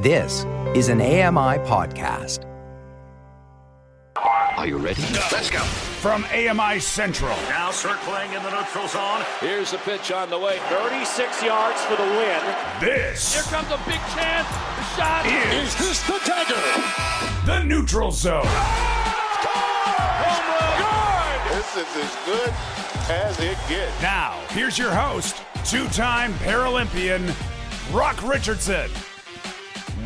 This is an AMI podcast. Are you ready? Let's go. From AMI Central. Now circling in the neutral zone. Here's the pitch on the way. 36 yards for the win. This Here comes a big chance. The shot is this the dagger? the neutral zone. home run. This is as good as it gets. Now, here's your host, two time Paralympian, Brock Richardson.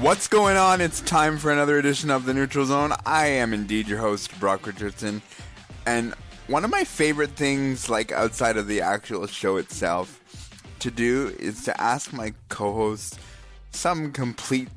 What's going on? It's time for another edition of the Neutral Zone. I am indeed your host, Brock Richardson. And one of my favorite things, like outside of the actual show itself, to do is to ask my co host some complete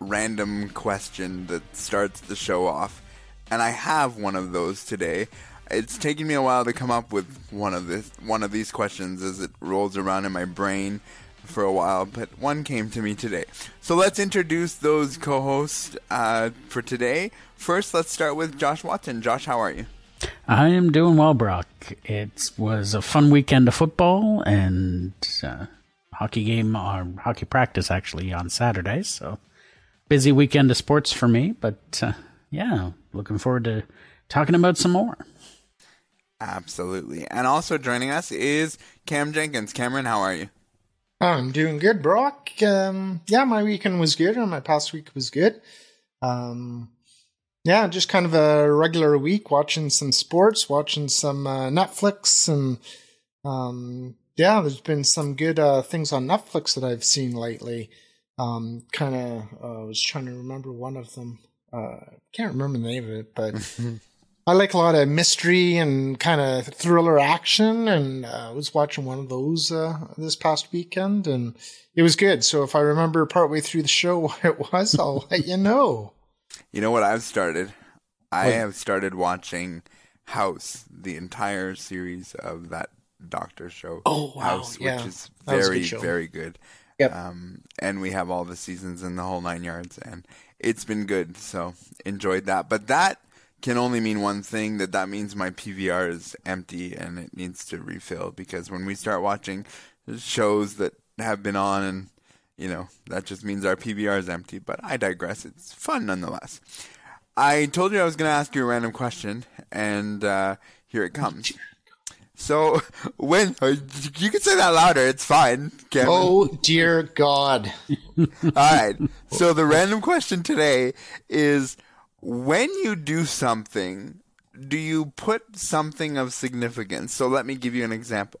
random question that starts the show off. And I have one of those today. It's taken me a while to come up with one of this one of these questions as it rolls around in my brain for a while, but one came to me today. So let's introduce those co-hosts uh, for today. First, let's start with Josh Watson. Josh, how are you? I am doing well, Brock. It was a fun weekend of football and uh, hockey game or hockey practice actually on Saturday. So busy weekend of sports for me, but uh, yeah, looking forward to talking about some more. Absolutely. And also joining us is Cam Jenkins. Cameron, how are you? I'm doing good, Brock. Um, yeah, my weekend was good, and my past week was good. Um, yeah, just kind of a regular week, watching some sports, watching some uh, Netflix, and um, yeah, there's been some good uh, things on Netflix that I've seen lately. Um, kind of, uh, I was trying to remember one of them. Uh, can't remember the name of it, but I like a lot of mystery and kind of thriller action, and uh, I was watching one of those uh, this past weekend, and it was good. So if I remember partway through the show what it was, I'll let you know. You know what I've started? I What? have started watching House, the entire series of that Doctor show. Oh, wow, House, yeah. which is That was a very, good very good. Yep. Um, and we have all the seasons and the whole nine yards, and it's been good. So enjoyed that. But that can only mean one thing: that that means my PVR is empty and it needs to refill. Because when we start watching shows that have been on, and you know, that just means our PVR is empty. But I digress. It's fun nonetheless. I told you I was going to ask you a random question, and uh, here it comes. So, when you can say that louder, it's fine. Cameron. Oh dear God! All right. So the random question today is: When you do something, do you put something of significance? So let me give you an example.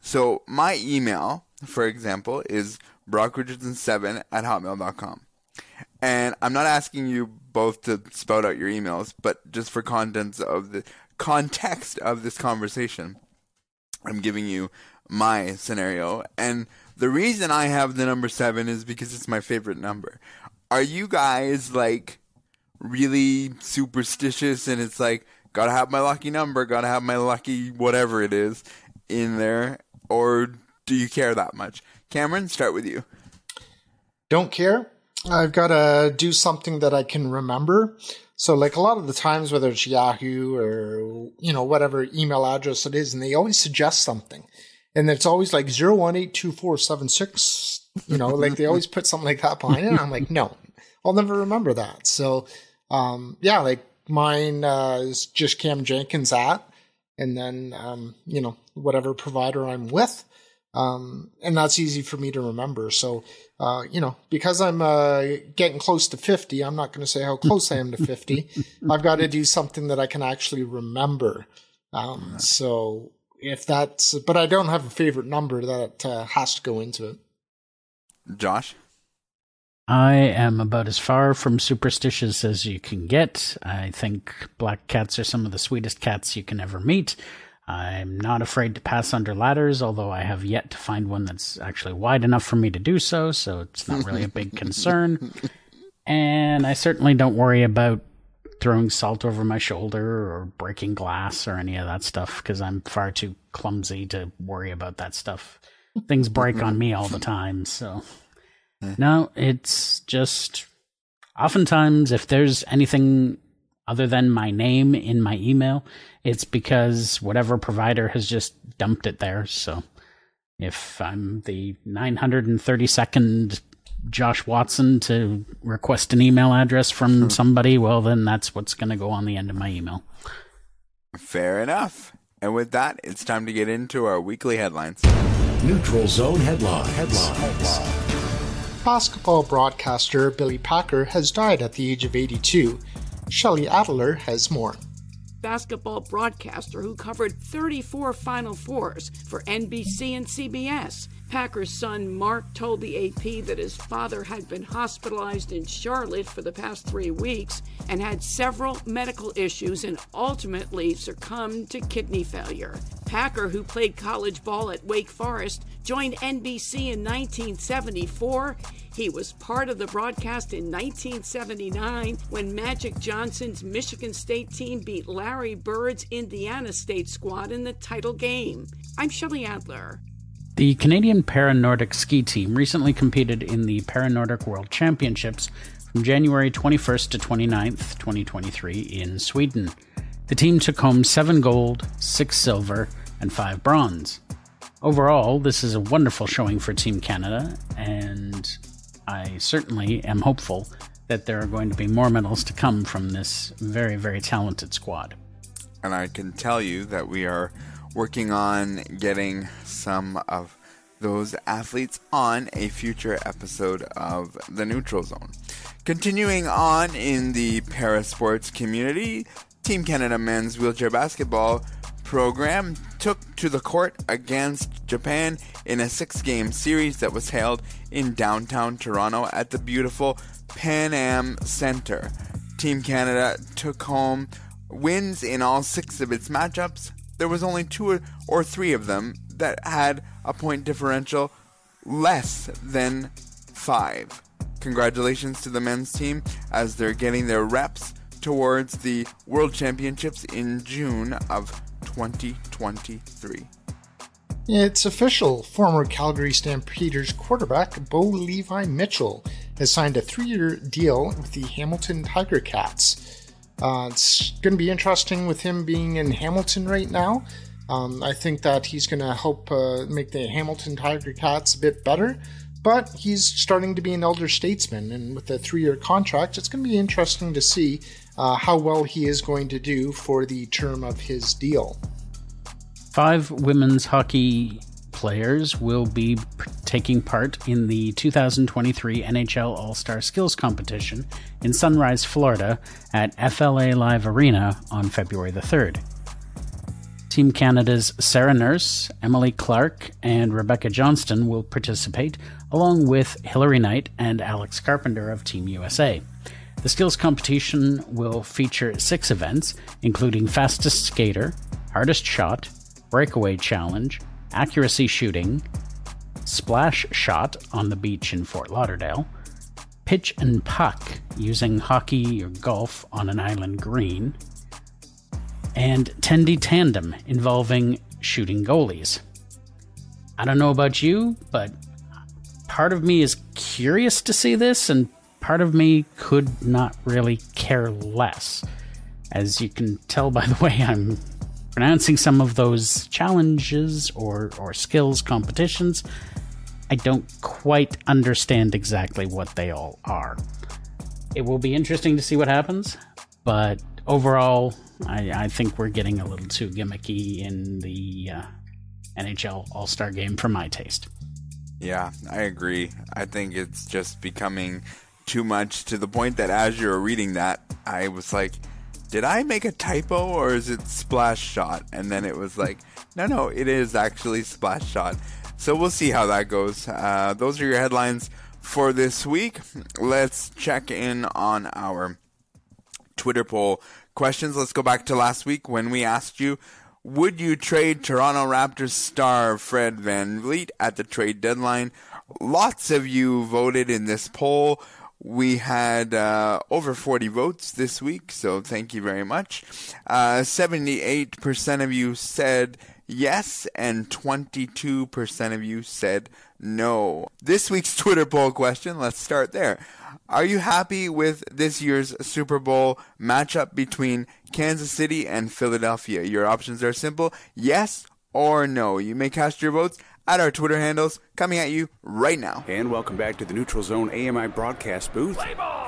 So my email, for example, is brockrichardson7 at hotmail.com. And I'm not asking you both to spout out your emails, but just for contents of the context of this conversation, I'm giving you my scenario. And the reason I have the number seven is because it's my favorite number. Are you guys like really superstitious and it's like, gotta have my lucky number, gotta have my lucky whatever it is in there? Or do you care that much? Cameron, start with you. Don't care. I've got to do something that I can remember. So, like a lot of the times, whether it's Yahoo or you know whatever email address it is, and they always suggest something, and it's always like zero one eight two four seven six. You know, like they always put something like that behind it. And I'm like, no, I'll never remember that. So, um, yeah, like mine uh, is just Cam Jenkins at, and then um, you know whatever provider I'm with um, and that's easy for me to remember. So, uh, you know, because I'm uh, getting close to 50, I'm not going to say how close I am to 50. I've got to do something that I can actually remember. Um, so, if that's, but I don't have a favorite number that uh, has to go into it. Josh? I am about as far from superstitious as you can get. I think black cats are some of the sweetest cats you can ever meet. I'm not afraid to pass under ladders, although I have yet to find one that's actually wide enough for me to do so, so it's not really a big concern. And I certainly don't worry about throwing salt over my shoulder or breaking glass or any of that stuff because I'm far too clumsy to worry about that stuff. Things break on me all the time, so. No, it's just oftentimes if there's anything other than my name in my email, it's because whatever provider has just dumped it there. So if I'm the 932nd Josh Watson to request an email address from hmm. somebody, well, then that's what's going to go on the end of my email. Fair enough. And with that, it's time to get into our weekly headlines. Neutral Zone headlines. headlines. Basketball broadcaster Billy Packer has died at the age of 82. Shelley Adler has more. Basketball broadcaster who covered 34 Final Fours for NBC and CBS. Packer's son Mark told the AP that his father had been hospitalized in Charlotte for the past three weeks and had several medical issues and ultimately succumbed to kidney failure. Packer, who played college ball at Wake Forest, joined NBC in 1974. He was part of the broadcast in 1979 when Magic Johnson's Michigan State team beat Larry Bird's Indiana State squad in the title game. I'm Shelley Adler. The Canadian Para Nordic ski team recently competed in the Para Nordic World Championships from January 21st to 29th, 2023, in Sweden. The team took home seven gold, six silver, and five bronze. Overall, this is a wonderful showing for Team Canada, and I certainly am hopeful that there are going to be more medals to come from this very, very talented squad. And I can tell you that we are working on getting some of those athletes on a future episode of The Neutral Zone. Continuing on in the parasports community, Team Canada men's wheelchair basketball program took to the court against Japan in a six game series that was held in downtown Toronto at the beautiful Pan Am Center. Team Canada took home wins in all six of its matchups. There was only two or three of them that had a point differential less than five. Congratulations to the men's team as they're getting their reps towards the World Championships in June of 2023. It's official. Former Calgary Stampeders quarterback Bo Levi Mitchell has signed a three year deal with the Hamilton Tiger Cats. Uh, it's going to be interesting with him being in Hamilton right now. Um, I think that he's going to help uh, make the Hamilton Tiger Cats a bit better, but he's starting to be an elder statesman, and with a three year contract, it's going to be interesting to see uh, how well he is going to do for the term of his deal. Five women's hockey players will be taking part in the 2023 NHL All Star Skills Competition in Sunrise, Florida at FLA Live Arena on February the 3rd. Team Canada's Sarah Nurse, Emily Clark, and Rebecca Johnston will participate, along with Hilary Knight and Alex Carpenter of Team USA. The skills competition will feature six events, including fastest skater, hardest shot, breakaway challenge, accuracy shooting, splash shot on the beach in Fort Lauderdale, pitch and puck using hockey or golf on an island green, and Tendy Tandem involving shooting goalies. I don't know about you, but part of me is curious to see this, and part of me could not really care less. As you can tell by the way I'm pronouncing some of those challenges or, or skills competitions, I don't quite understand exactly what they all are. It will be interesting to see what happens, but overall, I, I think we're getting a little too gimmicky in the uh, NHL All Star game for my taste. Yeah, I agree. I think it's just becoming too much to the point that as you're reading that, I was like, did I make a typo or is it splash shot? And then it was like, no, no, it is actually splash shot. So we'll see how that goes. Uh, those are your headlines for this week. Let's check in on our Twitter poll questions. Let's go back to last week when we asked you would you trade Toronto Raptors star Fred Van VanVleet at the trade deadline? Lots of you voted in this poll. We had uh, over 40 votes this week, so thank you very much. Uh, 78% of you said yes, and 22% of you said no. This week's Twitter poll question, let's start there. Are you happy with this year's Super Bowl matchup between Kansas City and Philadelphia? Your options are simple yes or no. You may cast your votes at our Twitter handles, coming at you right now. And welcome back to the Neutral Zone AMI broadcast booth.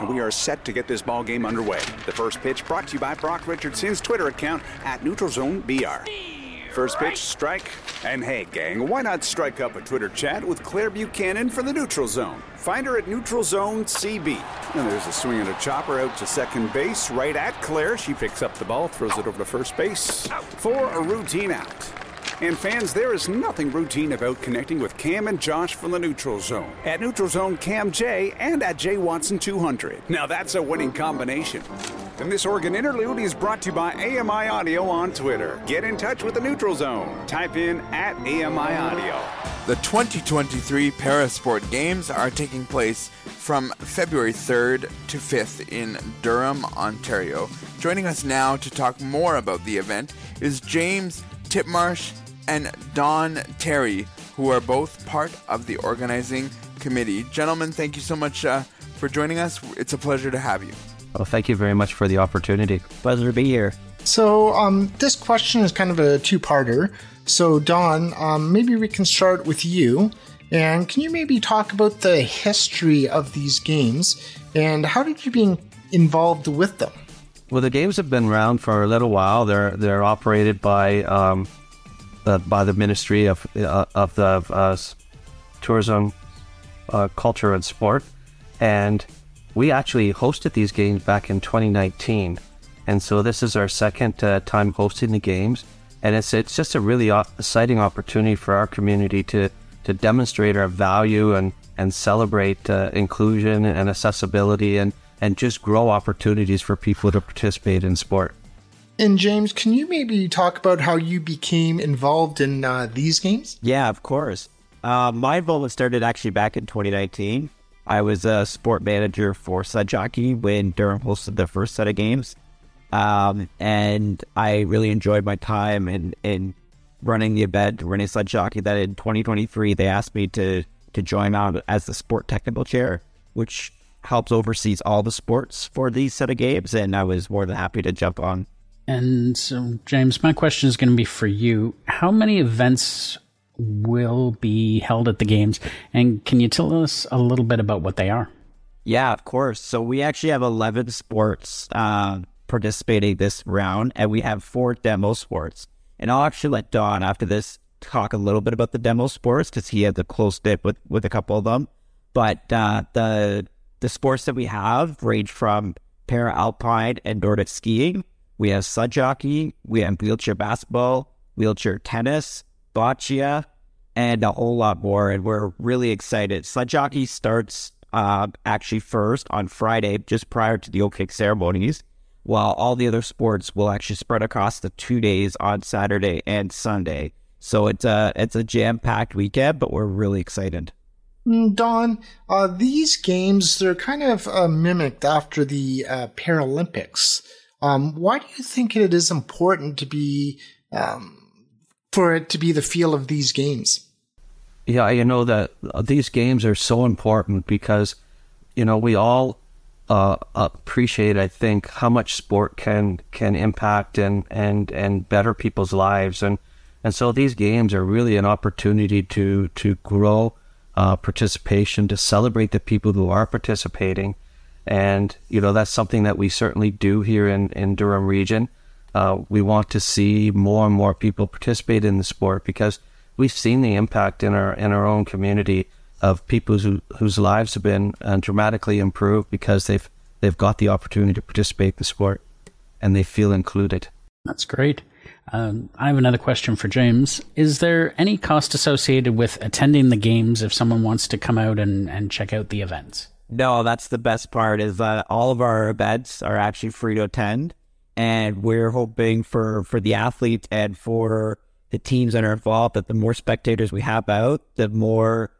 And we are set to get this ball game underway. The first pitch brought to you by Brock Richardson's Twitter account at Neutral Zone BR. First pitch, strike. And hey, gang, why not strike up a Twitter chat with Claire Buchanan for the Neutral Zone? Find her at Neutral Zone CB. And there's a swing and a chopper out to second base, right at Claire. She picks up the ball, throws it over to first base for a routine out. And fans, there is nothing routine about connecting with Cam and Josh from the Neutral Zone. At Neutral Zone Cam J and at J Watson 200. Now that's a winning combination. And this organ interlude is brought to you by AMI Audio on Twitter. Get in touch with the Neutral Zone. Type in at AMI Audio. The 2023 Parasport Games are taking place from February 3rd to 5th in Durham, Ontario. Joining us now to talk more about the event is James Titmarsh and Don Terry, who are both part of the organizing committee. Gentlemen, thank you so much uh, for joining us. It's a pleasure to have you. Well, thank you very much for the opportunity. Pleasure to be here. So, um, this question is kind of a two parter. So, Don, um, maybe we can start with you. And can you maybe talk about the history of these games and how did you be involved with them? Well, the games have been around for a little while. They're they're operated by um, the, by the Ministry of uh, of the uh, Tourism, uh, Culture and Sport, and we actually hosted these games back in 2019, and so this is our second uh, time hosting the games, and it's it's just a really exciting opportunity for our community to to demonstrate our value and and celebrate uh, inclusion and accessibility and and just grow opportunities for people to participate in sport. And James, can you maybe talk about how you became involved in uh, these games? Yeah, of course. Uh, my involvement started actually back in 2019. I was a sport manager for Sledge Hockey when Durham hosted the first set of games. Um, and I really enjoyed my time in, in running the event, running Sledge Hockey. That in 2023, they asked me to, to join on as the sport technical chair, which helps oversees all the sports for these set of games. And I was more than happy to jump on. And so, James, my question is going to be for you. How many events will be held at the games? And can you tell us a little bit about what they are? Yeah, of course. So we actually have 11 sports uh, participating this round, and we have four demo sports. And I'll actually let Don, after this, talk a little bit about the demo sports because he had the close dip with, with a couple of them. But uh, the the sports that we have range from para alpine and Nordic skiing. We have sledge hockey, we have wheelchair basketball, wheelchair tennis, boccia, and a whole lot more. And we're really excited. Sledge hockey starts uh, actually first on Friday, just prior to the O-Kick ceremonies, while all the other sports will actually spread across the two days on Saturday and Sunday. So it's a it's a jam packed weekend, but we're really excited. Mm, Don, uh, these games, they're kind of uh, mimicked after the uh, Paralympics. Um, why do you think it is important to be, um, for it to be the feel of these games? Yeah, you know that these games are so important because, you know, we all uh, appreciate, I think, how much sport can can impact and and and better people's lives, and and so these games are really an opportunity to to grow uh, participation, to celebrate the people who are participating. And, you know, that's something that we certainly do here in, in Durham region. Uh, we want to see more and more people participate in the sport because we've seen the impact in our in our own community of people who, whose lives have been uh, dramatically improved because they've they've got the opportunity to participate in the sport and they feel included. That's great. Um, I have another question for James. Is there any cost associated with attending the games if someone wants to come out and, and check out the events? No, that's the best part is that all of our events are actually free to attend. And we're hoping for, for the athletes and for the teams that are involved that the more spectators we have out, the more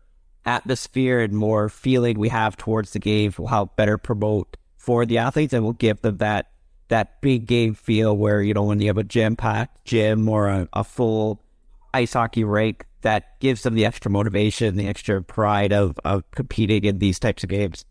atmosphere and more feeling we have towards the game will help better promote for the athletes and will give them that that big game feel where, you know, when you have a jam packed gym or a, a, full ice hockey rink, that gives them the extra motivation, the extra pride of, of competing in these types of games.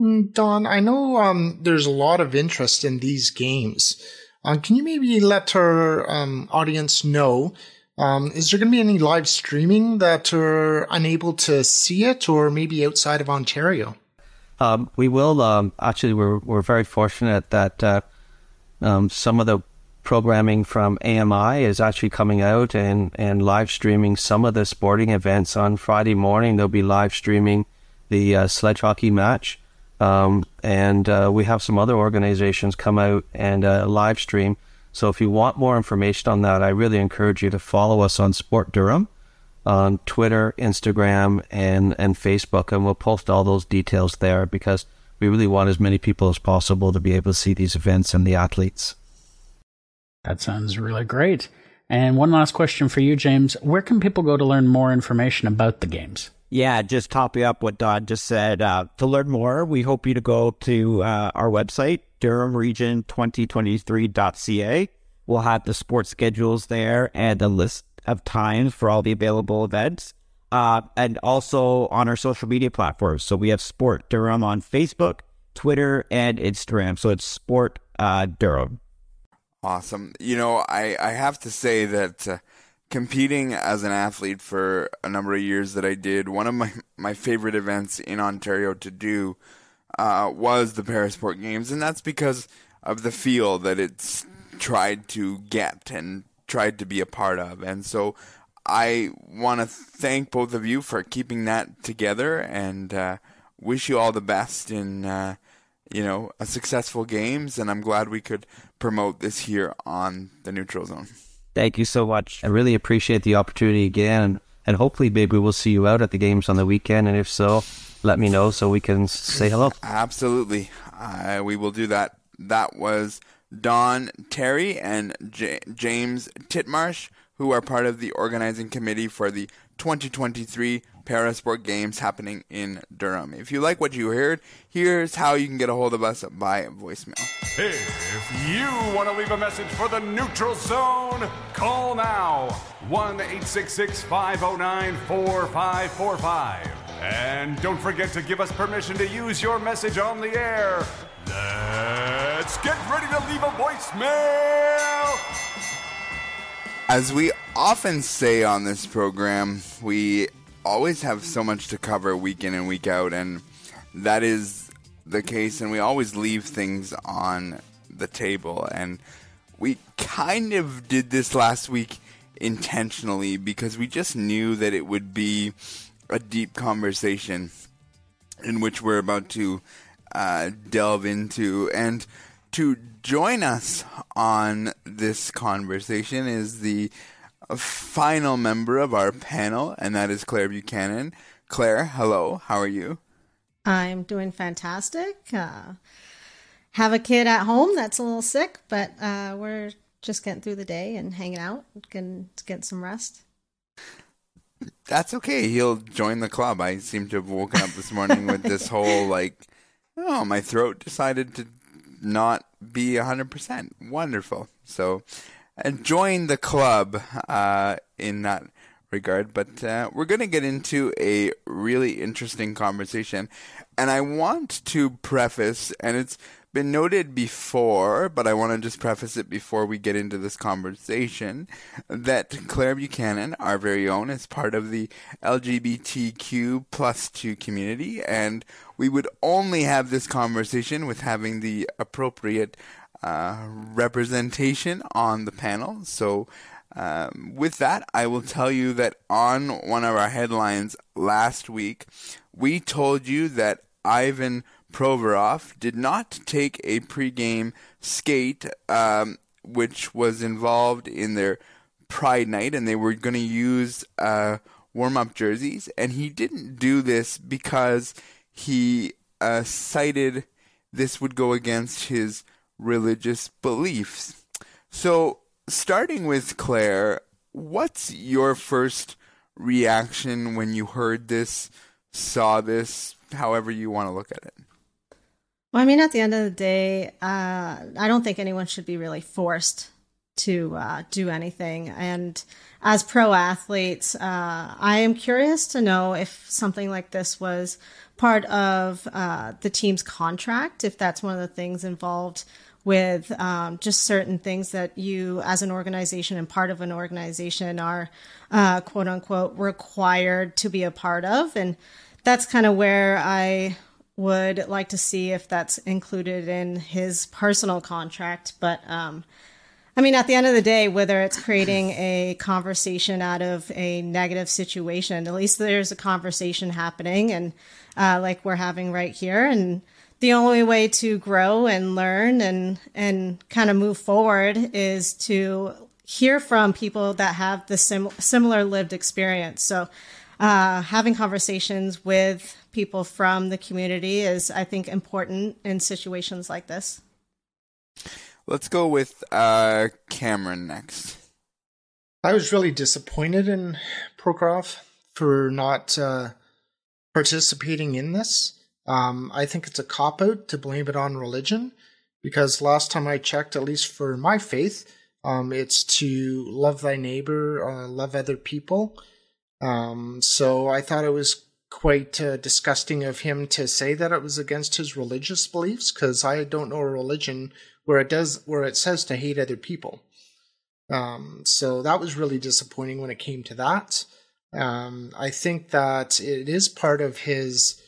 Mm, Don, I know um, there's a lot of interest in these games. Uh, can you maybe let our um, audience know Um, is there going to be any live streaming that are unable to see it, or maybe outside of Ontario? Um, we will. Um, actually, we're we're very fortunate that uh, um, some of the programming from AMI is actually coming out and and live streaming some of the sporting events on Friday morning. They'll be live streaming the uh, sledge hockey match, um, and uh, we have some other organizations come out and uh, live stream. So if you want more information on that, I really encourage you to follow us on Sport Durham on Twitter, Instagram, and, and Facebook, and we'll post all those details there because we really want as many people as possible to be able to see these events and the athletes. That sounds really great. And one last question for you, James. Where can people go to learn more information about the games? Yeah, just topping up what Don just said. Uh, to learn more, we hope you to go to uh, our website, durhamregion2023.ca. We'll have the sports schedules there and a list of times for all the available events. Uh, and also on our social media platforms. So we have Sport Durham on Facebook, Twitter, and Instagram. So it's Sport uh, Durham. Awesome. You know, I, I have to say that uh, competing as an athlete for a number of years that I did, one of my, my favorite events in Ontario to do uh, was the Parasport Games. And that's because of the feel that it's tried to get and tried to be a part of. And so I want to thank both of you for keeping that together and uh, wish you all the best in, uh, you know, a successful games. And I'm glad we could promote this here on the Neutral Zone. Thank you so much. I really appreciate the opportunity again. And, and hopefully, maybe we'll see you out at the games on the weekend. And if so, let me know so we can say hello. Absolutely. Uh, we will do that. That was Don Terry and J- James Titmarsh, who are part of the organizing committee for the 2023 Parasport Games happening in Durham. If you like what you heard, here's how you can get a hold of us by voicemail. If you want to leave a message for the neutral zone, call now 1 866 509 4545. And don't forget to give us permission to use your message on the air. Let's get ready to leave a voicemail. As we often say on this program, we always have so much to cover week in and week out, and that is the case, and we always leave things on the table. And we kind of did this last week intentionally because we just knew that it would be a deep conversation in which we're about to uh, delve into. And to join us on this conversation is the final member of our panel, and that is Claire Buchanan. Claire, hello. How are you? I'm doing fantastic. Uh, have a kid at home that's a little sick, but uh, we're just getting through the day and hanging out, and getting get some rest. That's okay. He'll join the club. I seem to have woken up this morning with this whole like, oh, my throat decided to not be 100%. Wonderful. So, and join the club uh, in that regard. But uh, we're going to get into a really interesting conversation. And I want to preface, and it's been noted before, but I want to just preface it before we get into this conversation that Claire Buchanan, our very own, is part of the LGBTQ plus two community, and we would only have this conversation with having the appropriate uh, representation on the panel. So, um, with that, I will tell you that on one of our headlines last week, we told you that Ivan Provorov did not take a pregame skate, um, which was involved in their Pride Night, and they were going to use uh, warm up jerseys. And he didn't do this because he uh, cited this would go against his religious beliefs. So, starting with Claire, what's your first reaction when you heard this, saw this, however you want to look at it? Well, I mean, at the end of the day, uh, I don't think anyone should be really forced to uh, do anything. And as pro athletes, uh, I am curious to know if something like this was part of uh, the team's contract, if that's one of the things involved with um, just certain things that you, as an organization and part of an organization, are uh, quote unquote required to be a part of. And that's kind of where I would like to see if that's included in his personal contract. But um, I mean, at the end of the day, whether it's creating a conversation out of a negative situation, at least there's a conversation happening, and uh, like we're having right here. And the only way to grow and learn and and kind of move forward is to hear from people that have the sim- similar lived experience. So, uh, having conversations with people from the community is, I think, important in situations like this. Let's go with uh, Cameron next. I was really disappointed in Provorov for not uh, participating in this. Um, I think it's a cop out to blame it on religion because last time I checked, at least for my faith, um, it's to love thy neighbor, uh, love other people. Um, so I thought it was quite uh, disgusting of him to say that it was against his religious beliefs because I don't know a religion where it does where it says to hate other people. Um, so that was really disappointing when it came to that. Um, I think that it is part of his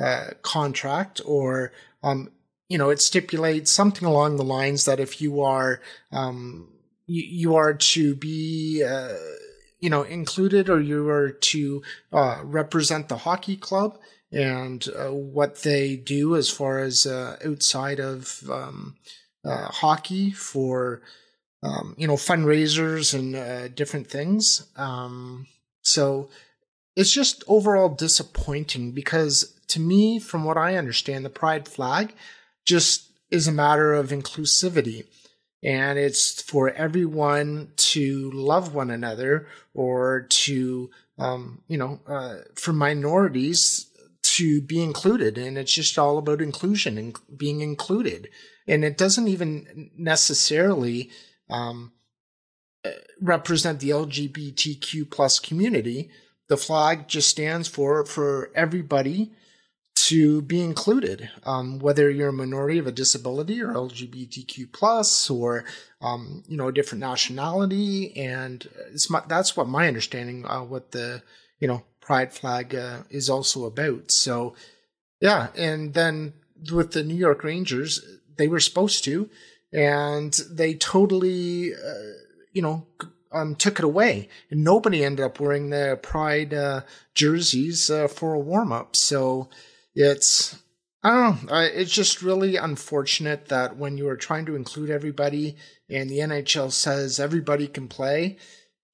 uh, contract, or um, you know, it stipulates something along the lines that if you are um, you, you are to be uh, you know included, or you are to uh, represent the hockey club and uh, what they do as far as uh, outside of um, hockey for um, you know fundraisers and different things. Um, so it's just overall disappointing because to me, from what I understand, the pride flag just is a matter of inclusivity. And it's for everyone to love one another or to, um, you know, uh, for minorities to be included. And it's just all about inclusion and being included. And it doesn't even necessarily, um, represent the LGBTQ plus community. The flag just stands for for everybody to be included, um, whether you're a minority of a disability or LGBTQ plus or um, you know a different nationality, and my, that's what my understanding uh, what the you know pride flag uh, is also about. So yeah, and then with the New York Rangers, they were supposed to, and they totally. Uh, you know, um, took it away, and nobody ended up wearing the Pride uh, jerseys uh, for a warm up. So it's I don't know. It's just really unfortunate that when you are trying to include everybody, and the NHL says everybody can play,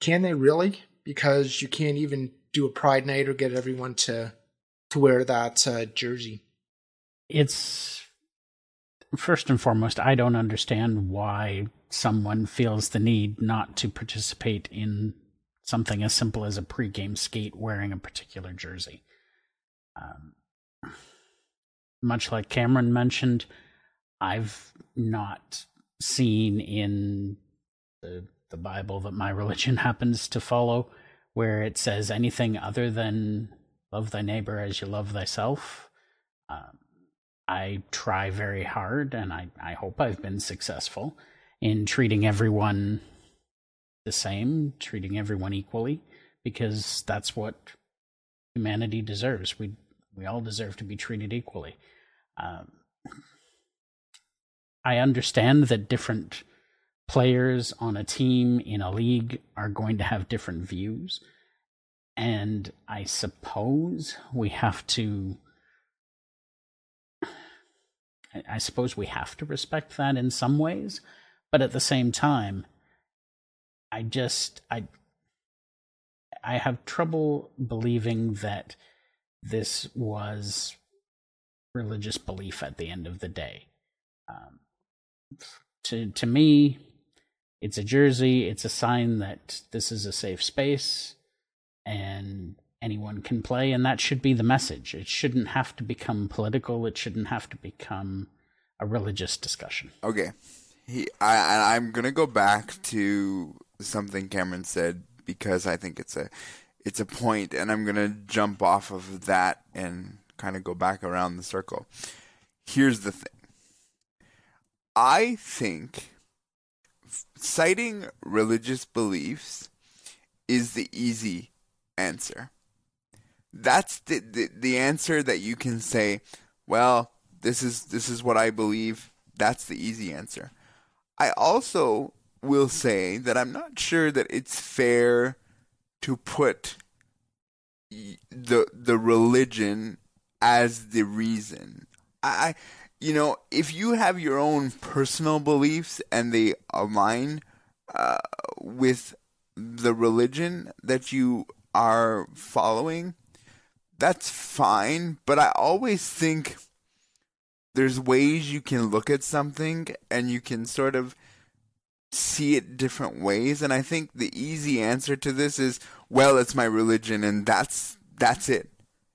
can they really? Because you can't even do a Pride night or get everyone to to wear that uh, jersey. It's first and foremost, I don't understand why someone feels the need not to participate in something as simple as a pregame skate wearing a particular jersey. Um, much like Cameron mentioned, I've not seen in the, the Bible that my religion happens to follow where it says anything other than love thy neighbor as you love thyself. Um, I try very hard, and I, I hope I've been successful in treating everyone the same, treating everyone equally, because that's what humanity deserves. We we all deserve to be treated equally. Um, I understand that different players on a team in a league are going to have different views, and I suppose we have to. I suppose we have to respect that in some ways but at the same time i just i i have trouble believing that this was religious belief at the end of the day. Um, to to me it's a jersey. It's a sign that this is a safe space and anyone can play and that should be the message. It shouldn't have to become political. It shouldn't have to become a religious discussion. Okay. He, I, I'm gonna go back to something Cameron said because I think it's a, it's a point, and I'm gonna jump off of that and kind of go back around the circle. Here's the thing: I think citing religious beliefs is the easy answer. That's the, the, the answer that you can say, well, this is this is what I believe. That's the easy answer. I also will say that I'm not sure that it's fair to put the the religion as the reason. I you know, if you have your own personal beliefs and they align uh, with the religion that you are following, that's fine. But I always think there's ways you can look at something and you can sort of see it different ways. And I think the easy answer to this is, well, it's my religion, and that's that's it.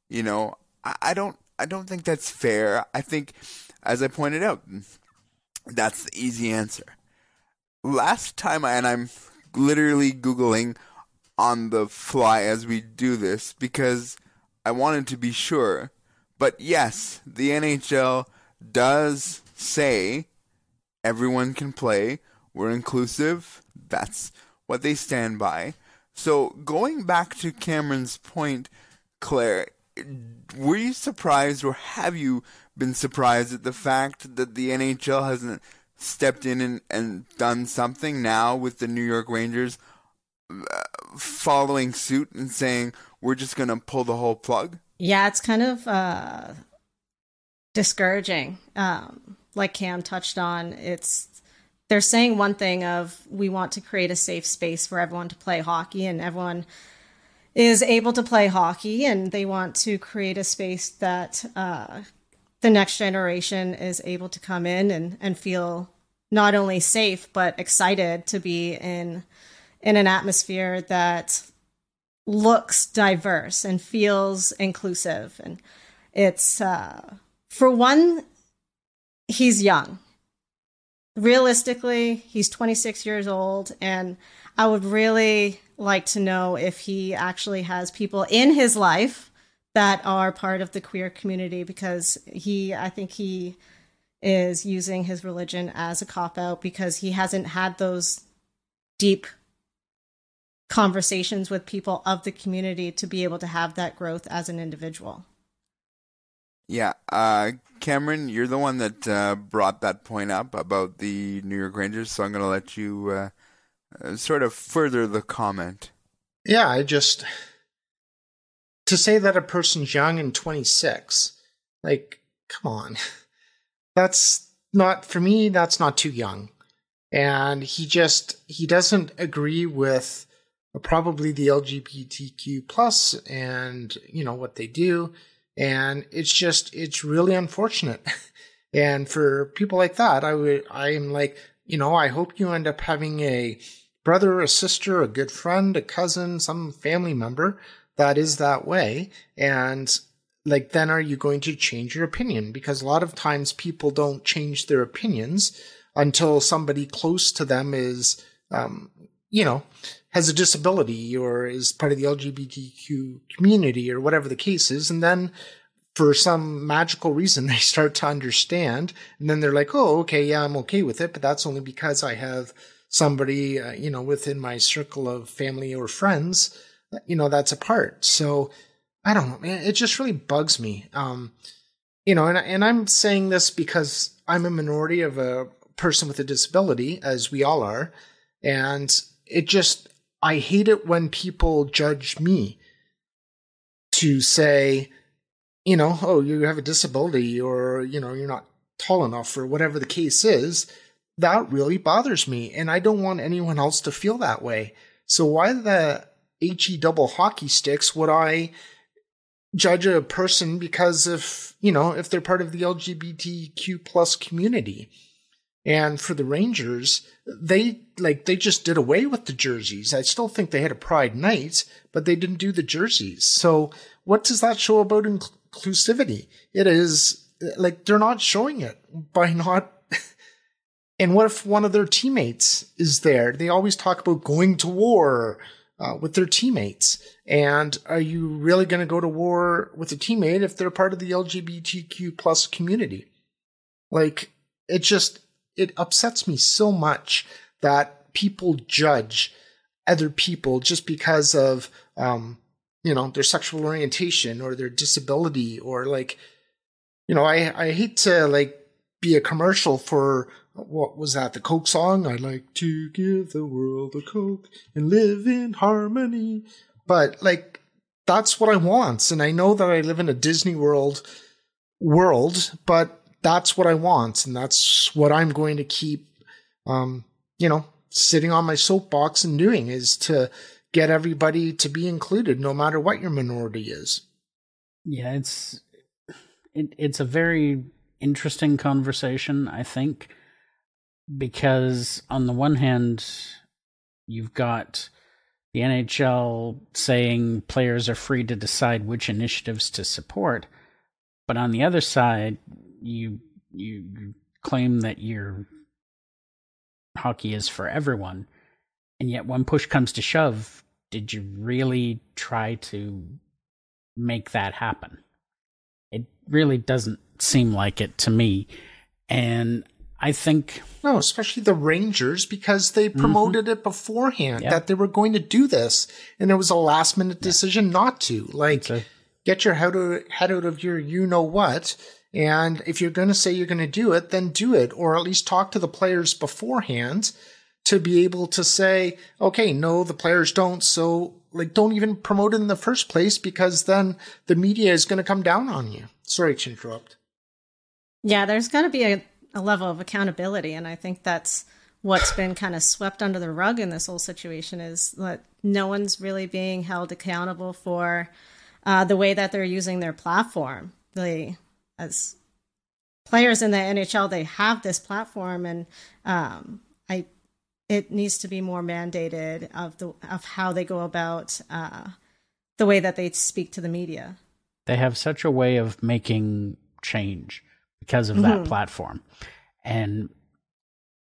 You know, I, I don't I don't think that's fair. I think as I pointed out, that's the easy answer. Last time, I, and I'm literally Googling on the fly as we do this because I wanted to be sure. But yes, the NHL does say everyone can play. We're inclusive. That's what they stand by. So going back to Cameron's point, Claire, were you surprised or have you been surprised at the fact that the NHL hasn't stepped in and, and done something now with the New York Rangers uh, following suit and saying we're just going to pull the whole plug? Yeah, it's kind of uh, discouraging. Um, like Cam touched on, it's they're saying one thing of we want to create a safe space for everyone to play hockey and everyone is able to play hockey and they want to create a space that uh, the next generation is able to come in and, and feel not only safe but excited to be in in an atmosphere that looks diverse and feels inclusive. And it's uh, for one he's young realistically he's 26 years old and i would really like to know if he actually has people in his life that are part of the queer community because he I think he is using his religion as a cop out because he hasn't had those deep conversations with people of the community to be able to have that growth as an individual. Yeah, uh, Cameron, you're the one that uh, brought that point up about the New York Rangers, so I'm going to let you uh, uh, sort of further the comment. Yeah, I just to say that a person's young and 26, like, come on. That's not, for me, that's not too young. And he just, he doesn't agree with probably the LGBTQ plus and, you know, what they do. And it's just, it's really unfortunate. and for people like that, I would, I am like, you know, I hope you end up having a brother, a sister, a good friend, a cousin, some family member that is that way and like then are you going to change your opinion because a lot of times people don't change their opinions until somebody close to them is um, you know has a disability or is part of the lgbtq community or whatever the case is and then for some magical reason they start to understand and then they're like oh okay yeah i'm okay with it but that's only because i have somebody uh, you know within my circle of family or friends you know, that's a part. So I don't know, man. It just really bugs me. Um, you know, and, and I'm saying this because I'm a minority of a person with a disability, as we all are. And it just, I hate it when people judge me to say, you know, oh, you have a disability or, you know, you're not tall enough or whatever the case is. That really bothers me. And I don't want anyone else to feel that way. So why the he double hockey sticks would I judge a person because if, you know if they're part of the LGBTQ plus community. And for the Rangers, they like they just did away with the jerseys. I still think they had a Pride night, but they didn't do the jerseys. So what does that show about inclusivity? It is like they're not showing it by not and what if one of their teammates is there? They always talk about going to war uh, with their teammates. And are you really going to go to war with a teammate if they're part of the LGBTQ plus community? Like, it just, it upsets me so much that people judge other people just because of um, you know their sexual orientation or their disability or like you know I I hate to like be a commercial for what was that the Coke song? i'd like to give the world a Coke and live in harmony. But like that's what I want, and I know that I live in a Disney World world, but that's what I want, and that's what I'm going to keep. Um, you know, sitting on my soapbox and doing is to get everybody to be included, no matter what your minority is. Yeah, it's it, it's a very interesting conversation, I think, because on the one hand, you've got the NHL saying players are free to decide which initiatives to support, but on the other side, you you claim that your hockey is for everyone, and yet when push comes to shove, did you really try to make that happen? It really doesn't seem like it to me. And I think no, especially the Rangers because they mm-hmm. promoted mm-hmm. it beforehand yep. that they were going to do this, and it was a last minute decision yeah. not to. Like, a- get your head out, head out of your you know what, and if you're going to say you're going to do it, then do it, or at least talk to the players beforehand to be able to say, okay, no, the players don't, so like don't even promote it in the first place because then the media is going to come down on you. Sorry to interrupt. Yeah, there's got to be a, a level of accountability, and I think that's what's been kind of swept under the rug in this whole situation is that no one's really being held accountable for uh, the way that they're using their platform. They, as players in the NHL, they have this platform, and um, I, it needs to be more mandated of the of how they go about uh, the way that they speak to the media. They have such a way of making change because of mm-hmm. that platform. And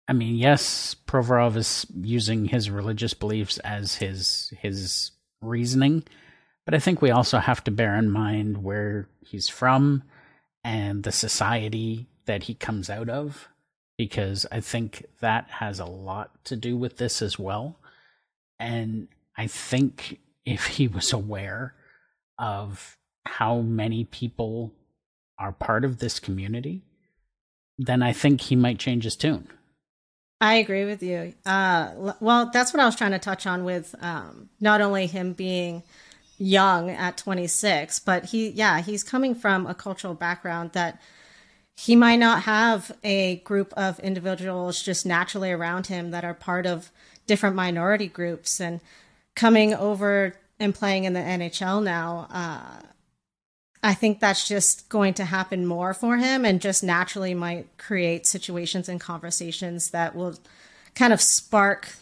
I mean, yes, Provorov is using his religious beliefs as his his reasoning, but I think we also have to bear in mind where he's from and the society that he comes out of because I think that has a lot to do with this as well. And I think if he was aware of how many people are part of this community, then I think he might change his tune. I agree with you. Uh, well, that's what I was trying to touch on with um, not only him being young at 26, but he, yeah, he's coming from a cultural background that he might not have a group of individuals just naturally around him that are part of different minority groups and coming over and playing in the NHL now. Uh, I think that's just going to happen more for him and just naturally might create situations and conversations that will kind of spark,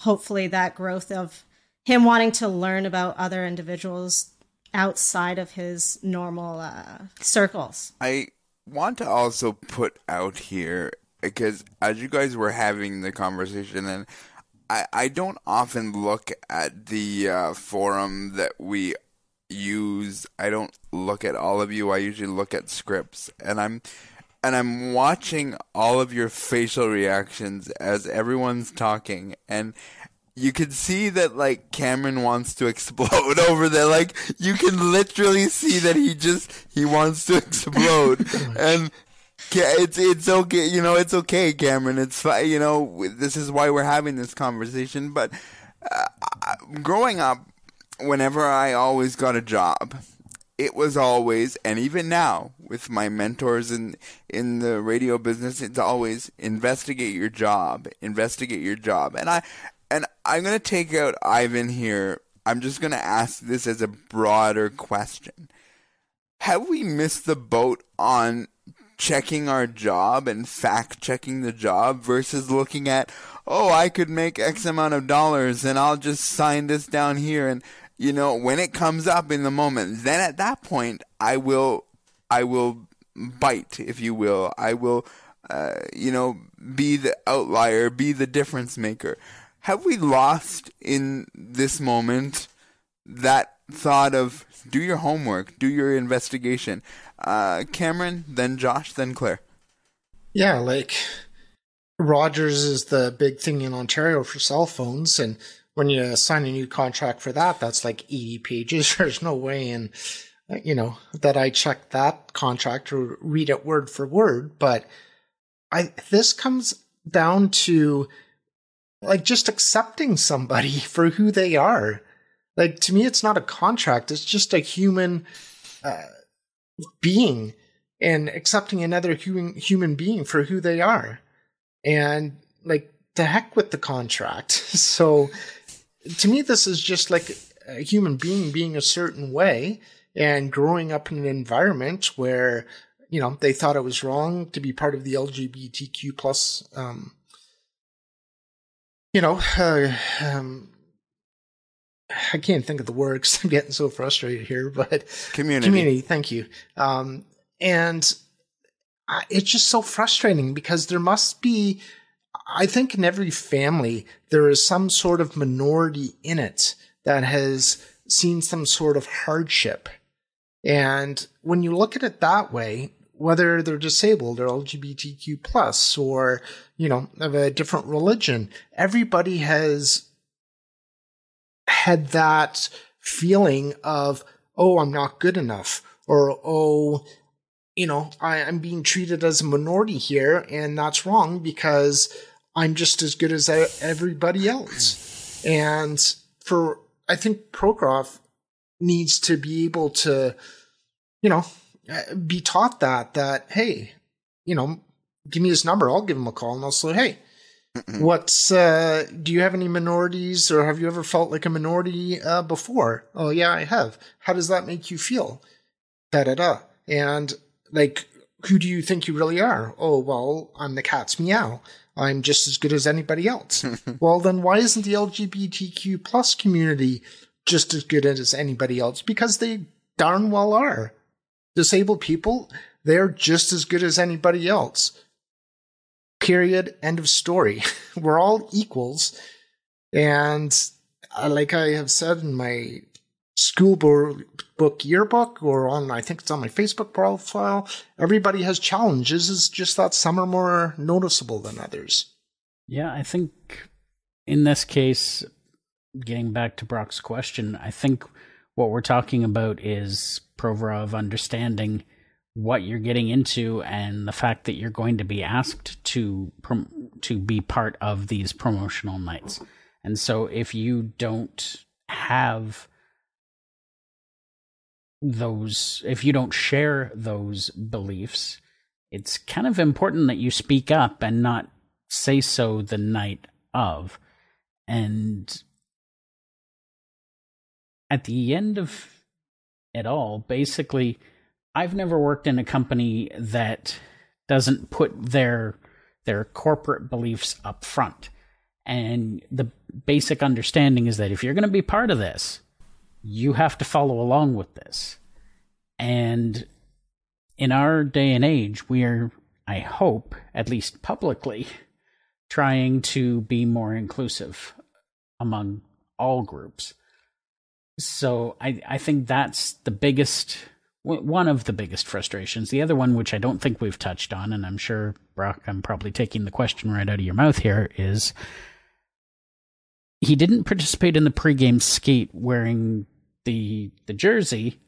hopefully, that growth of him wanting to learn about other individuals outside of his normal uh, circles. I want to also put out here because as you guys were having the conversation and I, I don't often look at the uh, forum that we use I don't look at all of you. I usually look at scripts and I'm and I'm watching all of your facial reactions as everyone's talking and you can see that like Cameron wants to explode over there. Like you can literally see that he just he wants to explode. And it's it's okay you know it's okay Cameron. It's fine you know this is why we're having this conversation. But uh, growing up whenever I always got a job, it was always, and even now with my mentors in in the radio business, it's always investigate your job, investigate your job, and I and I'm gonna take out Ivan here. I'm just gonna ask this as a broader question: Have we missed the boat on checking our job and fact checking the job versus looking at, oh, I could make X amount of dollars and I'll just sign this down here and you know, when it comes up in the moment, then at that point, I will, I will bite, if you will. I will, uh, you know, be the outlier, be the difference maker. Have we lost in this moment that thought of do your homework, do your investigation? Uh, Cameron, then Josh, then Claire. Yeah, like Rogers is the big thing in Ontario for cell phones, and when you sign a new contract for that, that's like 80 pages. There's no way in, you know, that I check that contract or read it word for word. But I, this comes down to like just accepting somebody for who they are. Like to me, it's not a contract. It's just a human uh, being and accepting another human human being for who they are. And like the heck with the contract. So to me, this is just like a human being being a certain way and growing up in an environment where you know they thought it was wrong to be part of the LGBTQ plus um, you know uh, um, I can't think of the words. I'm getting so frustrated here, but community. Community. Thank you. Um, and I, it's just so frustrating because there must be, I think, in every family there is some sort of minority in it that has seen some sort of hardship. And when you look at it that way, whether they're disabled or LGBTQ plus or, you know, of a different religion, everybody has had that feeling of, oh, I'm not good enough, or oh, you know, I, I'm being treated as a minority here, and that's wrong because I'm just as good as everybody else. And for, I think Provorov needs to be able to, you know, be taught that, that, hey, you know, give me his number, I'll give him a call and I'll say, hey, What's uh, do you have any minorities, or have you ever felt like a minority uh, before? Oh yeah, I have. How does that make you feel? Da da da. And like, who do you think you really are? Oh well, I'm the cat's meow. I'm just as good as anybody else. well, then why isn't the LGBTQ plus community just as good as anybody else? Because they darn well are. Disabled people, they're just as good as anybody else. Period. End of story. We're all equals. And uh, like I have said in my school book yearbook or on, I think it's on my Facebook profile, everybody has challenges. It's just that some are more noticeable than others. Yeah, I think in this case, getting back to Brock's question, I think what we're talking about is Provorov understanding what you're getting into and the fact that you're going to be asked to to be part of these promotional nights. And so if you don't have those if you don't share those beliefs, it's kind of important that you speak up and not say so the night of. And at the end of it all, basically I've never worked in a company that doesn't put their their corporate beliefs up front. And the basic understanding is that if you're going to be part of this, you have to follow along with this. And in our day and age, we are, I hope, at least publicly, trying to be more inclusive among all groups. So I, I think that's the biggest one of the biggest frustrations. The other one, which I don't think we've touched on, and I'm sure, Brock, I'm probably taking the question right out of your mouth here, is he didn't participate in the pregame skate wearing the the jersey,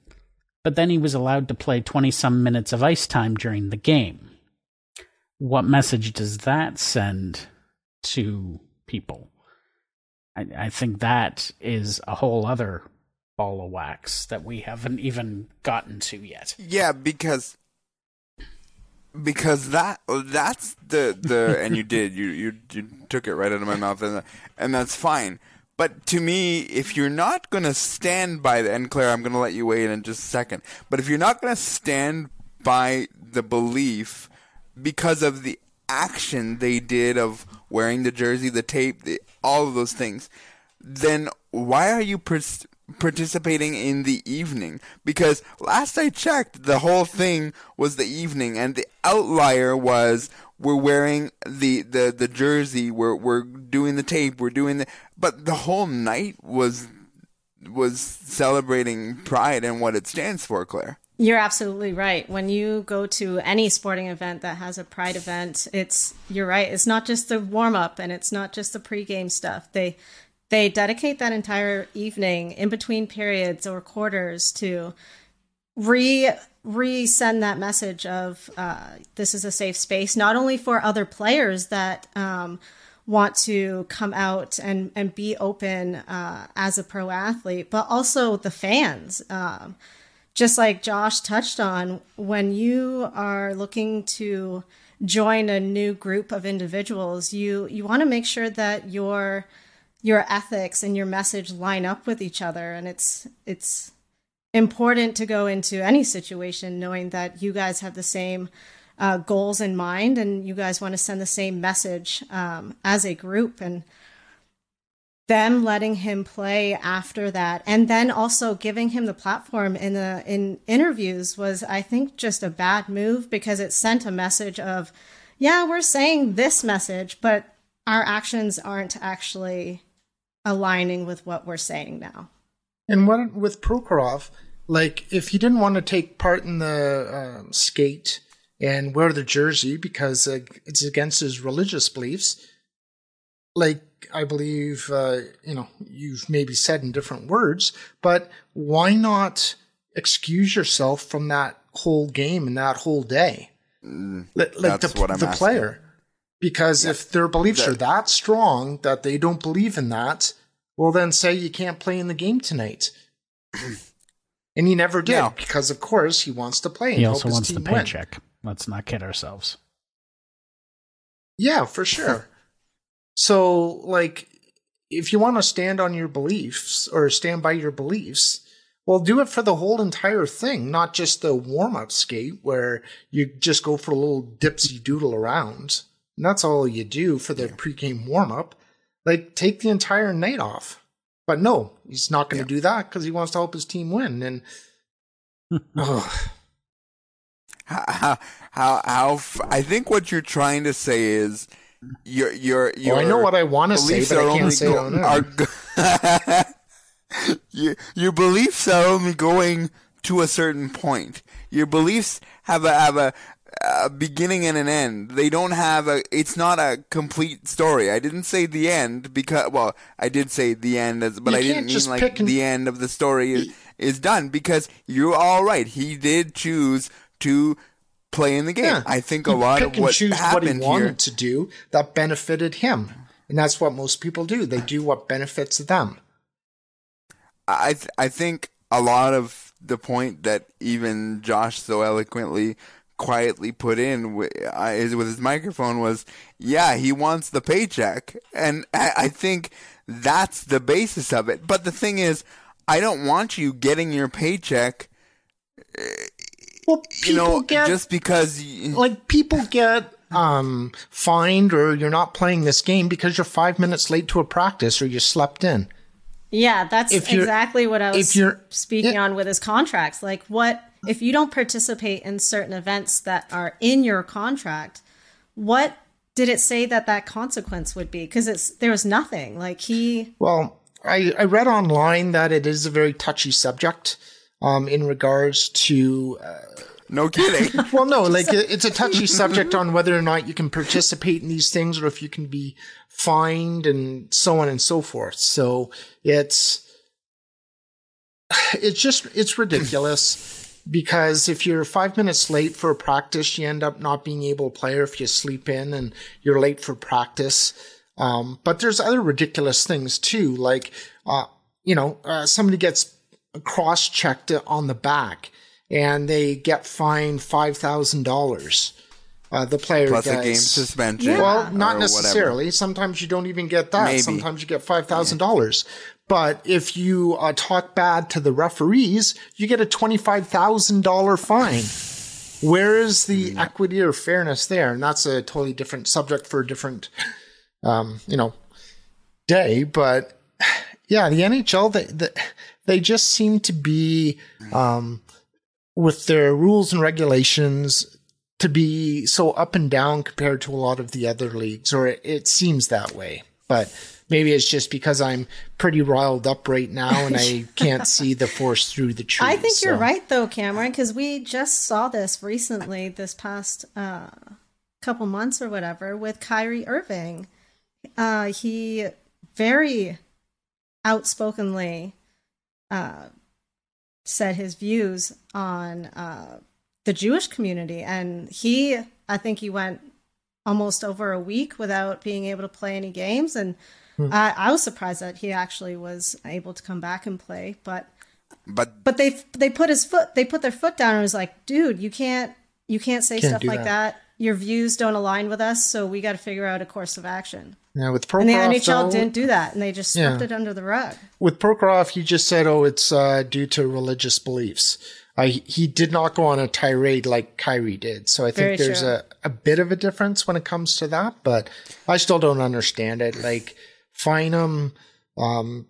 but then he was allowed to play 20 some minutes of ice time during the game. What message does that send to people? I, I think that is a whole other ball of wax that we haven't even gotten to yet. Yeah, because because that oh, that's the the and you did you you you took it right out of my mouth and and that's fine. But to me, if you're not going to stand by the and Claire, I'm going to let you wait in just a second. But if you're not going to stand by the belief because of the action they did of wearing the jersey, the tape, the, all of those things, then why are you pers- participating in the evening because last I checked, the whole thing was the evening, and the outlier was we're wearing the the the jersey, we're we're doing the tape, we're doing the, but the whole night was was celebrating pride and what it stands for, Claire. You're absolutely right. When you go to any sporting event that has a pride event, it's you're right. It's not just the warm up and it's not just the pregame stuff. They they dedicate that entire evening in between periods or quarters to re re send that message of uh, this is a safe space, not only for other players that um, want to come out and and be open uh, as a pro athlete, but also the fans. Um, just like Josh touched on, when you are looking to join a new group of individuals, you you want to make sure that your your ethics and your message line up with each other, and it's it's important to go into any situation knowing that you guys have the same uh, goals in mind and you guys want to send the same message um, as a group and them letting him play after that and then also giving him the platform in the in interviews was i think just a bad move because it sent a message of yeah we're saying this message but our actions aren't actually aligning with what we're saying now and what with provorov like if he didn't want to take part in the uh, skate and wear the jersey because uh, it's against his religious beliefs like I believe uh, you know you've maybe said in different words, but why not excuse yourself from that whole game and that whole day? Mm, like that's the, what I'm the player, because Yeah. if their beliefs That- are that strong that they don't believe in that, well then say you can't play in the game tonight. and he never did No. because of course he wants to play. And He also wants the team win. paycheck. Let's not kid ourselves. Yeah, for sure. so, like, if you want to stand on your beliefs or stand by your beliefs, well, do it for the whole entire thing, not just the warm up skate where you just go for a little dipsy doodle around. And that's all you do for the pregame warm up. Like, take the entire night off. But no, he's not going to do that because he wants to help his team win. And, ugh. how, how, how, I think what you're trying to say is your your oh, your. Well, I know what I wanna say, beliefs but I can't say it on are go- your your beliefs are only going to a certain point. Your beliefs have a have a, a beginning and an end. They don't have a. It's not a complete story. I didn't say the end because well, I did say the end, as, but You I didn't mean like and- the end of the story is, is done because you're all right. He did choose to play in the game. Yeah. I think a lot of what choose what he happened wanted here. to do that benefited him, and that's what most people do. They do what benefits them. I th- I think a lot of the point that even Josh so eloquently quietly put in with, uh, with his microphone was, yeah, he wants the paycheck, and I, I think that's the basis of it. But the thing is, I don't want you getting your paycheck. Well, you know, people get- just because you, Like people get um fined or you're not playing this game because you're five minutes late to a practice or you slept in. Yeah, that's If exactly what I if was you're- speaking on with his contracts. Like, what if you don't participate in certain events that are in your contract? What did it say that that consequence would be? Because it's there was nothing. Like he, Well, I, I read online that it is a very touchy subject um, in regards to. Uh, no kidding. well, no, like it's a touchy subject on whether or not you can participate in these things or if you can be fined and so on and so forth. So it's it's just it's ridiculous because if you're five minutes late for a practice, you end up not being able to play, or if you sleep in and you're late for practice. Um, but there's other ridiculous things too, like uh, you know, uh, somebody gets cross-checked on the back and they get fined five thousand dollars. Uh, the player Plus a game suspension Well, not whatever. necessarily. Sometimes you don't even get that. Maybe. Sometimes you get five thousand dollars. But if you uh, talk bad to the referees, you get a twenty-five thousand dollar fine. Where is the equity or fairness there? And that's a totally different subject for a different, um, you know, day. But yeah, the NHL they they, they just seem to be um, with their rules and regulations to be so up and down compared to a lot of the other leagues, or it, it seems that way. but maybe it's just because I'm pretty riled up right now and I can't see the forest through the trees. I think so. you're right though, Cameron, because we just saw this recently, this past uh, couple months or whatever, with Kyrie Irving. Uh, he very outspokenly uh, said his views on uh, the Jewish community, and he, I think, he went almost over a week without being able to play any games, and Hmm. I, I was surprised that he actually was able to come back and play, but but but they they put his foot they put their foot down and was like, dude, you can't you can't say Can't stuff like that. that. Your views don't align with us, so we got to figure out a course of action. Yeah, with Provorov, and the NHL though- didn't do that, and they just swept Yeah. it under the rug. With Provorov, he just said, "Oh, it's uh, due to religious beliefs." Uh, he, he did not go on a tirade like Kyrie did, so I think Very there's true. a, a bit of a difference when it comes to that. But I still don't understand it. Like, fine him, um,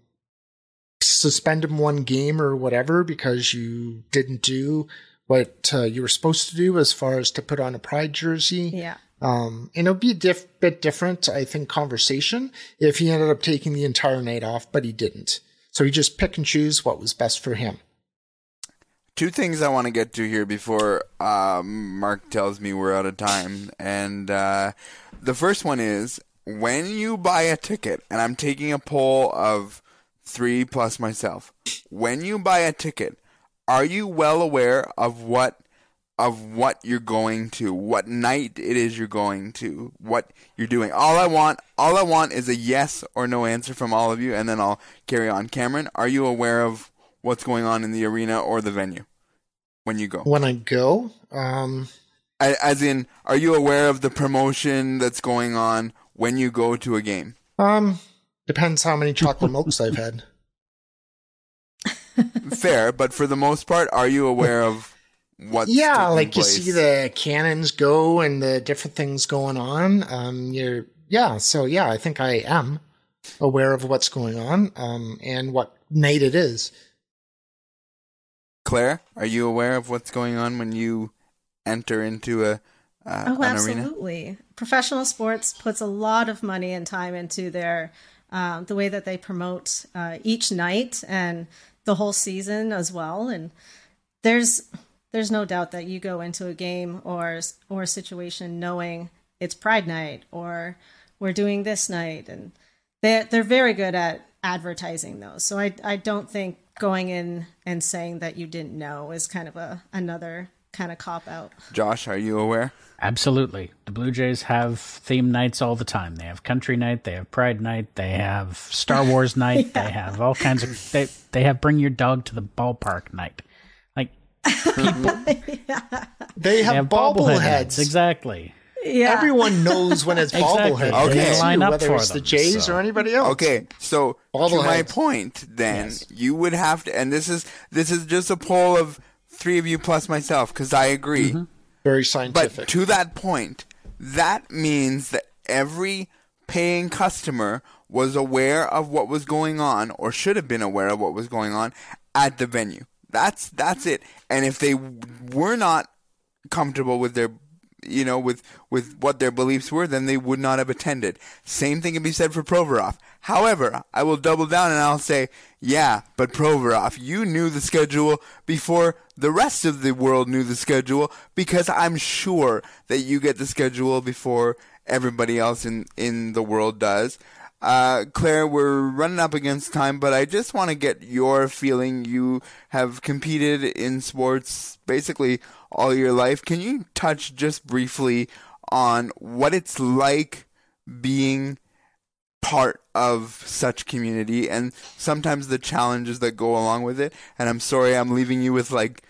suspend him one game or whatever because you didn't do what uh, you were supposed to do as far as to put on a pride jersey. Yeah. Um, and it'll be a diff- bit different, I think, conversation if he ended up taking the entire night off, but he didn't. So he just pick and choose what was best for him. Two things I want to get to here before um, Mark tells me we're out of time. And uh, the first one is when you buy a ticket, and I'm taking a poll of three plus myself. When you buy a ticket, are you well aware of what of what you're going to, what night it is you're going to, what you're doing? All I want, all I want is a yes or no answer from all of you, and then I'll carry on. Cameron, are you aware of what's going on in the arena or the venue when you go? When I go, um, As in, are you aware of the promotion that's going on when you go to a game? um, depends how many chocolate milks I've had. Fair, but for the most part, are you aware of what's yeah, taking like you see the cannons go and the different things going on. Um, you're yeah, so yeah, I think I am aware of what's going on. Um, and what night it is. Claire, are you aware of what's going on when you enter into a uh, oh, an arena? absolutely. Professional sports puts a lot of money and time into their um, the way that they promote uh, each night and the whole season as well. And there's there's no doubt that you go into a game or or a situation knowing it's Pride Night or we're doing this night, and they they're very good at advertising those. So I I don't think going in and saying that you didn't know is kind of a another kind of cop out. Josh, are you aware? Absolutely. The Blue Jays have theme nights all the time. They have country night, they have pride night, they have Star Wars night, they have all kinds of they they have bring your dog to the ballpark night. Like people They have, bobblehead bobbleheads. nights, exactly. Yeah. Everyone knows when it's Exactly. bobblehead. Okay. days, Line up whether for it's the them, Jays so. or anybody else. Okay, so to Bobbleheads. my point, then you would have to, and this is this is just a poll of three of you plus myself because I agree. Mm-hmm. Very scientific. But to that point, that means that every paying customer was aware of what was going on, or should have been aware of what was going on at the venue. That's that's it. And if they were not comfortable with their you know with with what their beliefs were then they would not have attended same thing can be said for provorov however i will double down and i'll say yeah but provorov you knew the schedule before the rest of the world knew the schedule because i'm sure that you get the schedule before everybody else in in the world does uh, Claire, we're running up against time, but I just want to get your feeling. You have competed in sports basically all your life. Can you touch just briefly on what it's like being part of such community and sometimes the challenges that go along with it? And I'm sorry I'm leaving you with like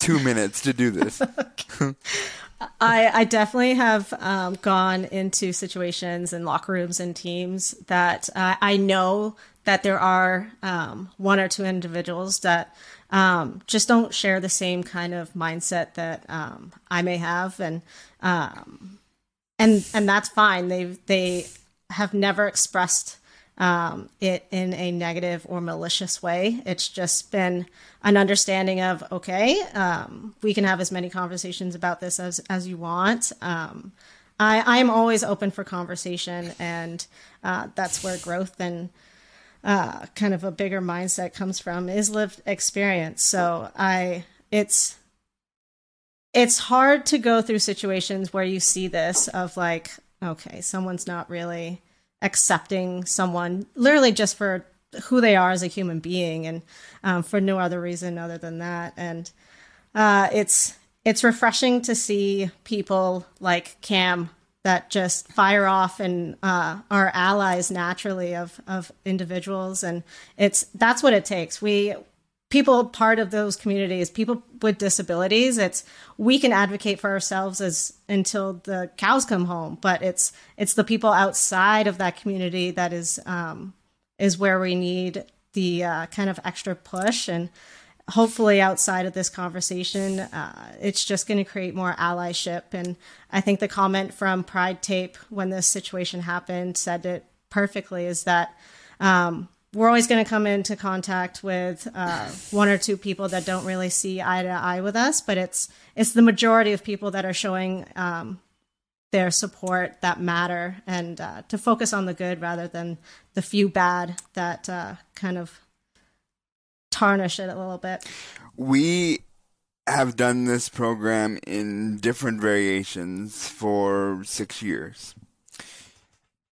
two minutes to do this. I, I definitely have um, gone into situations and locker rooms and teams that uh, I know that there are um, one or two individuals that um, just don't share the same kind of mindset that um, I may have, and um, and and that's fine. They they have never expressed um, it in a negative or malicious way. It's just been an understanding of okay, um, we can have as many conversations about this as as you want. Um, I, I'm always open for conversation, and uh, that's where growth and uh, kind of a bigger mindset comes from is lived experience. So I, it's it's hard to go through situations where you see this of like, okay, someone's not really accepting someone literally just for who they are as a human being and um, for no other reason other than that. And uh, it's it's refreshing to see people like Cam that just fire off and uh, are allies naturally of of individuals, and it's that's what it takes. We people part of those communities, people with disabilities, it's we can advocate for ourselves as until the cows come home, but it's it's the people outside of that community that is um, is where we need the uh, kind of extra push and hopefully outside of this conversation uh, it's just going to create more allyship and i think the comment from pride tape when this situation happened said it perfectly is that um, we're always going to come into contact with uh, one or two people that don't really see eye to eye with us but it's it's the majority of people that are showing um, their support that matter and uh, to focus on the good rather than the few bad that uh, kind of tarnish it a little bit. We have done this program in different variations for six years.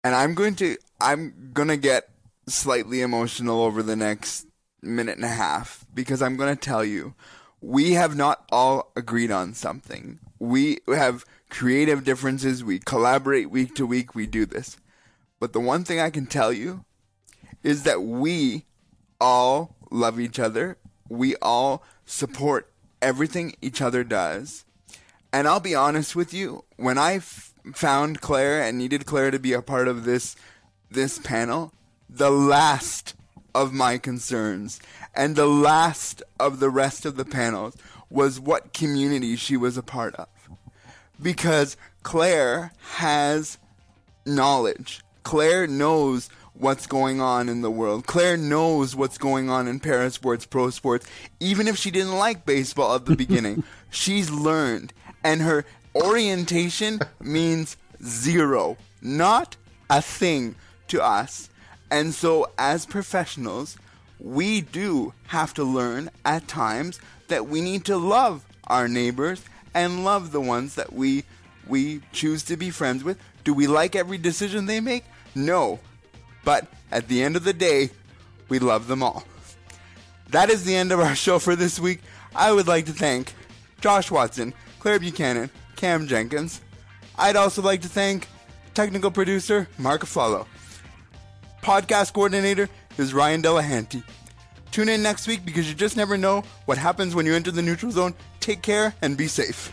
And I'm going to I'm gonna get slightly emotional over the next minute and a half because I'm gonna tell you we have not all agreed on something. We have creative differences, we collaborate week to week, we do this. But the one thing I can tell you is that we all love each other. We all support everything each other does. And I'll be honest with you, when I f- found Claire and needed Claire to be a part of this this panel, the last of my concerns and the last of the rest of the panels was what community she was a part of. Because Claire has knowledge. Claire knows what's going on in the world. Claire knows what's going on in para sports, pro sports. Even if she didn't like baseball at the beginning, she's learned. And her orientation means zero, not a thing to us. And so, as professionals, we do have to learn at times that we need to love our neighbors and love the ones that we we choose to be friends with. Do we like every decision they make? No. But at the end of the day, we love them all. That is the end of our show for this week. I would like to thank Josh Watson, Claire Buchanan, Cam Jenkins. I'd also like to thank technical producer Mark Aflalo. Podcast coordinator is Ryan Delahanty. Tune in next week because you just never know what happens when you enter the neutral zone. Take care and be safe.